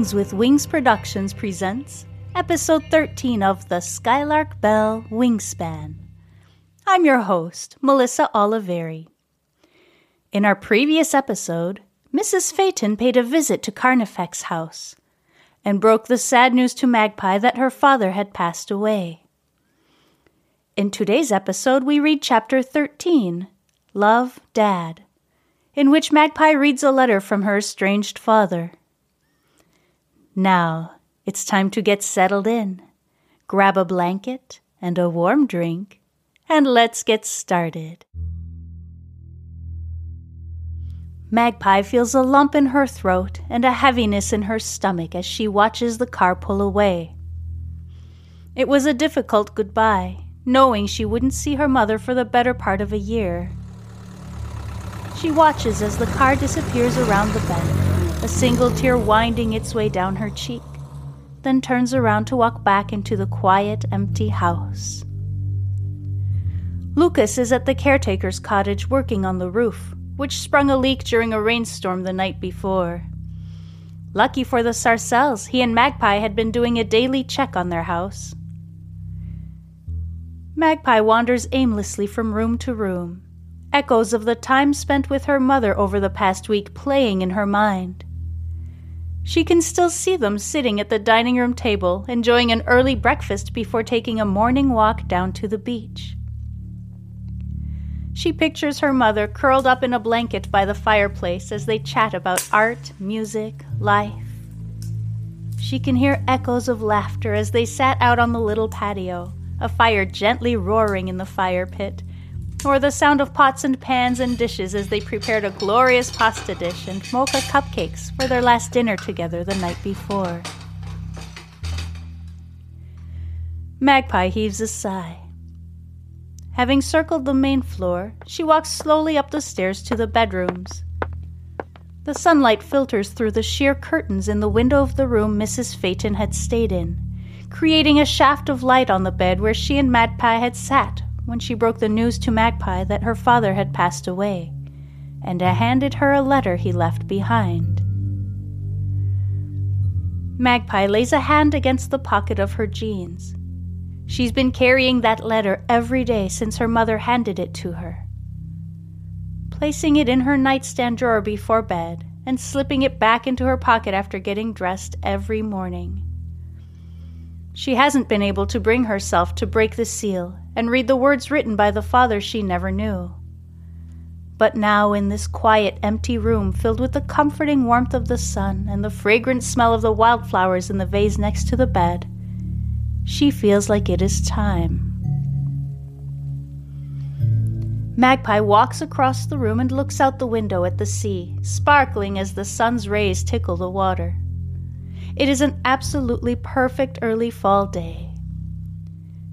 Things with Wings Productions presents episode 13 of the Skylark Bell Wingspan. I'm your host, Melissa Oliveri. In our previous episode, Mrs. Phaeton paid a visit to Carnifex House and broke the sad news to Magpie that her father had passed away. In today's episode, we read chapter 13, Love, Dad, in which Magpie reads a letter from her estranged father. Now, it's time to get settled in. Grab a blanket and a warm drink, and let's get started. Magpie feels a lump in her throat and a heaviness in her stomach as she watches the car pull away. It was a difficult goodbye, knowing she wouldn't see her mother for the better part of a year. She watches as the car disappears around the bend, a single tear winding its way down her cheek, then turns around to walk back into the quiet, empty house. Lucas is at the caretaker's cottage working on the roof, which sprung a leak during a rainstorm the night before. Lucky for the Sarcells, he and Magpie had been doing a daily check on their house. Magpie wanders aimlessly from room to room, echoes of the time spent with her mother over the past week playing in her mind. She can still see them sitting at the dining room table, enjoying an early breakfast before taking a morning walk down to the beach. She pictures her mother curled up in a blanket by the fireplace as they chat about art, music, life. She can hear echoes of laughter as they sat out on the little patio, a fire gently roaring in the fire pit, or the sound of pots and pans and dishes as they prepared a glorious pasta dish and mocha cupcakes for their last dinner together the night before. Magpie heaves a sigh. Having circled the main floor, she walks slowly up the stairs to the bedrooms. The sunlight filters through the sheer curtains in the window of the room Mrs. Phaeton had stayed in, creating a shaft of light on the bed where she and Magpie had sat when she broke the news to Magpie that her father had passed away, and handed her a letter he left behind. Magpie lays a hand against the pocket of her jeans. She's been carrying that letter every day since her mother handed it to her. Placing it in her nightstand drawer before bed and slipping it back into her pocket after getting dressed every morning. She hasn't been able to bring herself to break the seal and read the words written by the father she never knew. But now, in this quiet, empty room filled with the comforting warmth of the sun and the fragrant smell of the wildflowers in the vase next to the bed, she feels like it is time. Magpie walks across the room and looks out the window at the sea, sparkling as the sun's rays tickle the water. It is an absolutely perfect early fall day.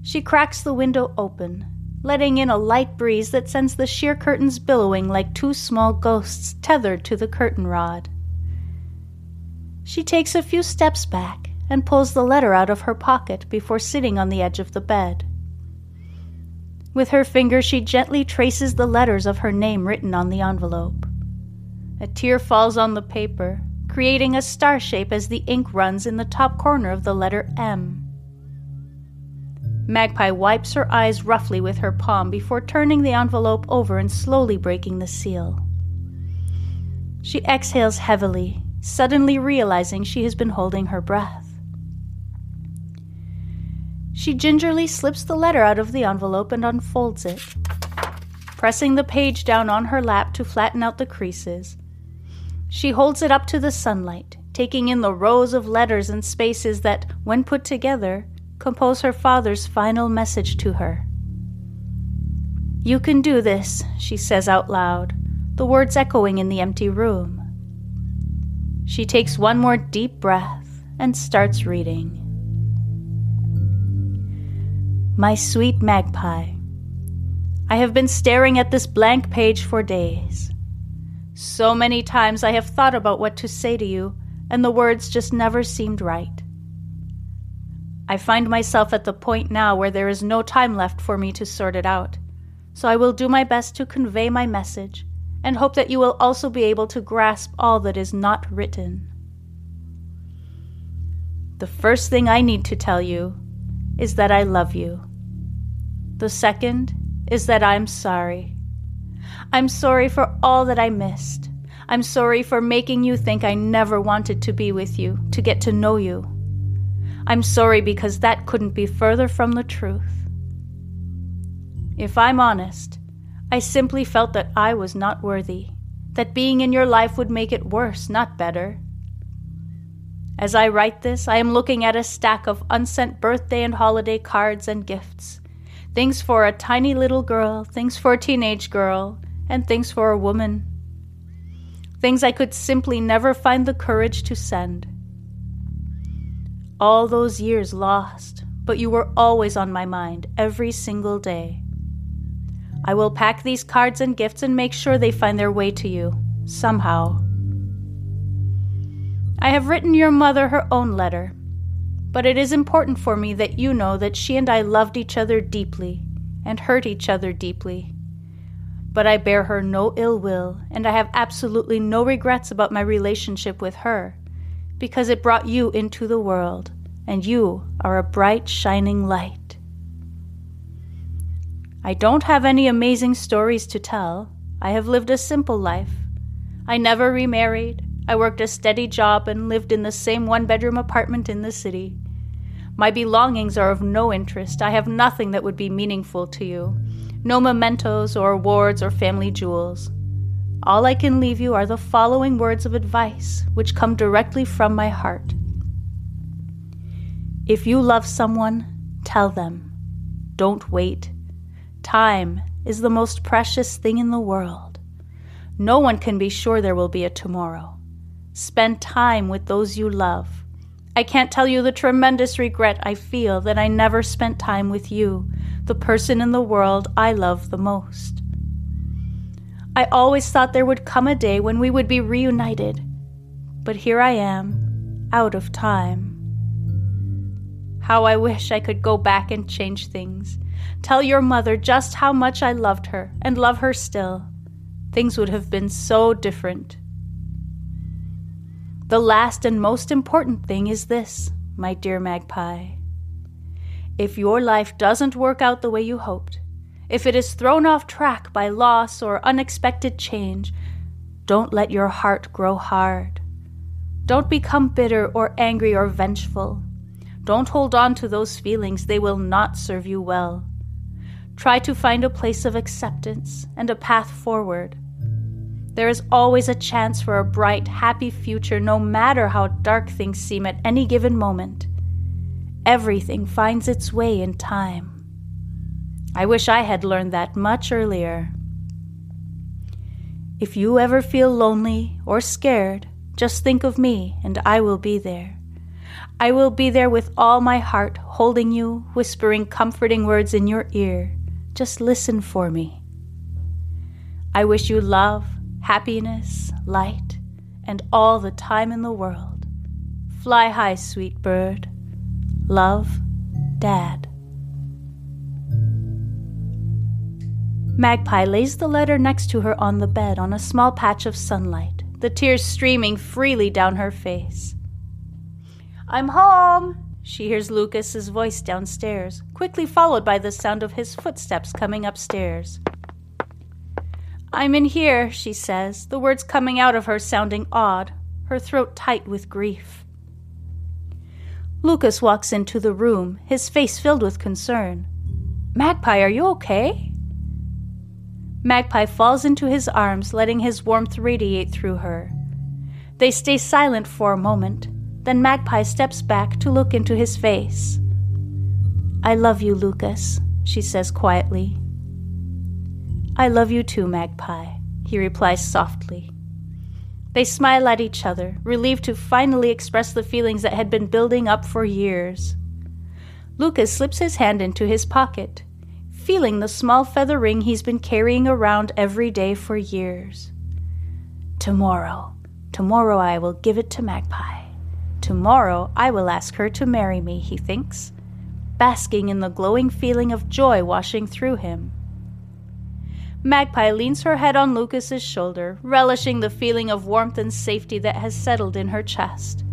She cracks the window open, letting in a light breeze that sends the sheer curtains billowing like two small ghosts tethered to the curtain rod. She takes a few steps back and pulls the letter out of her pocket before sitting on the edge of the bed. With her finger, she gently traces the letters of her name written on the envelope. A tear falls on the paper, creating a star shape as the ink runs in the top corner of the letter M. Magpie wipes her eyes roughly with her palm before turning the envelope over and slowly breaking the seal. She exhales heavily, suddenly realizing she has been holding her breath. She gingerly slips the letter out of the envelope and unfolds it, pressing the page down on her lap to flatten out the creases. She holds it up to the sunlight, taking in the rows of letters and spaces that, when put together, compose her father's final message to her. You can do this, she says out loud, the words echoing in the empty room. She takes one more deep breath and starts reading. My sweet magpie, I have been staring at this blank page for days. So many times I have thought about what to say to you, and the words just never seemed right. I find myself at the point now where there is no time left for me to sort it out, so I will do my best to convey my message and hope that you will also be able to grasp all that is not written. The first thing I need to tell you is that I love you. The second is that I'm sorry. I'm sorry for all that I missed. I'm sorry for making you think I never wanted to be with you, to get to know you. I'm sorry because that couldn't be further from the truth. If I'm honest, I simply felt that I was not worthy, that being in your life would make it worse, not better. As I write this, I am looking at a stack of unsent birthday and holiday cards and gifts. Things for a tiny little girl, things for a teenage girl, and things for a woman. Things I could simply never find the courage to send. All those years lost, but you were always on my mind every single day. I will pack these cards and gifts and make sure they find their way to you, somehow. I have written your mother her own letter, but it is important for me that you know that she and I loved each other deeply and hurt each other deeply. But I bear her no ill will, and I have absolutely no regrets about my relationship with her, because it brought you into the world, and you are a bright, shining light. I don't have any amazing stories to tell. I have lived a simple life. I never remarried. I worked a steady job and lived in the same one bedroom apartment in the city. My belongings are of no interest. I have nothing that would be meaningful to you. No mementos or awards or family jewels. All I can leave you are the following words of advice, which come directly from my heart. If you love someone, tell them. Don't wait. Time is the most precious thing in the world. No one can be sure there will be a tomorrow. Spend time with those you love. I can't tell you the tremendous regret I feel that I never spent time with you, the person in the world I love the most. I always thought there would come a day when we would be reunited, but here I am, out of time. How I wish I could go back and change things Tell your mother just how much I loved her and love her still. Things would have been so different. The last and most important thing is this, my dear magpie. If your life doesn't work out the way you hoped, if it is thrown off track by loss or unexpected change, don't let your heart grow hard. Don't become bitter or angry or vengeful. Don't hold on to those feelings, they will not serve you well. Try to find a place of acceptance and a path forward. There is always a chance for a bright, happy future, no matter how dark things seem at any given moment. Everything finds its way in time. I wish I had learned that much earlier. If you ever feel lonely or scared, just think of me and I will be there. I will be there with all my heart, holding you, whispering comforting words in your ear just listen for me. I wish you love, happiness, light, and all the time in the world. Fly high, sweet bird. Love, Dad. Magpie lays the letter next to her on the bed on a small patch of sunlight, the tears streaming freely down her face. I'm home, she hears Lucas's voice downstairs, quickly followed by the sound of his footsteps coming upstairs. I'm in here, she says, the words coming out of her sounding odd, her throat tight with grief. Lucas walks into the room, his face filled with concern. Magpie, are you okay? Magpie falls into his arms, letting his warmth radiate through her. They stay silent for a moment, then Magpie steps back to look into his face. I love you, Lucas, she says quietly. I love you too, Magpie, he replies softly. They smile at each other, relieved to finally express the feelings that had been building up for years. Lucas slips his hand into his pocket, feeling the small feather ring he's been carrying around every day for years. Tomorrow, tomorrow I will give it to Magpie. Tomorrow I will ask her to marry me, he thinks, basking in the glowing feeling of joy washing through him. Magpie leans her head on Lucas's shoulder, relishing the feeling of warmth and safety that has settled in her chest.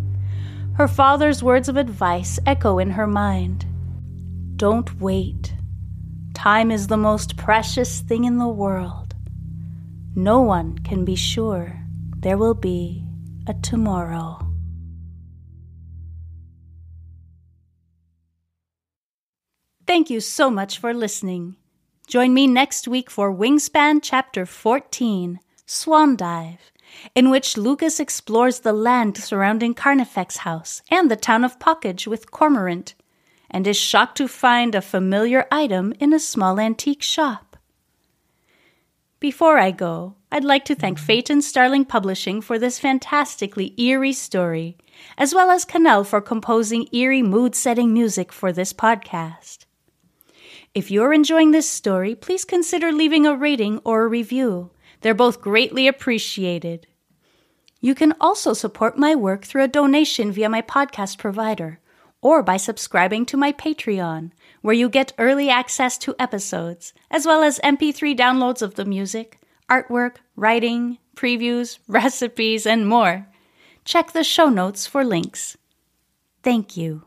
Her father's words of advice echo in her mind. Don't wait. Time is the most precious thing in the world. No one can be sure there will be a tomorrow. Thank you so much for listening. Join me next week for Wingspan Chapter 14 Swan Dive, in which Lucas explores the land surrounding Carnifex House and the town of Pockage with Cormorant, and is shocked to find a familiar item in a small antique shop. Before I go, I'd like to thank Phaeton Starling Publishing for this fantastically eerie story, as well as Cannelle for composing eerie mood setting music for this podcast. If you're enjoying this story, please consider leaving a rating or a review. They're both greatly appreciated. You can also support my work through a donation via my podcast provider or by subscribing to my Patreon, where you get early access to episodes, as well as MP3 downloads of the music, artwork, writing, previews, recipes, and more. Check the show notes for links. Thank you.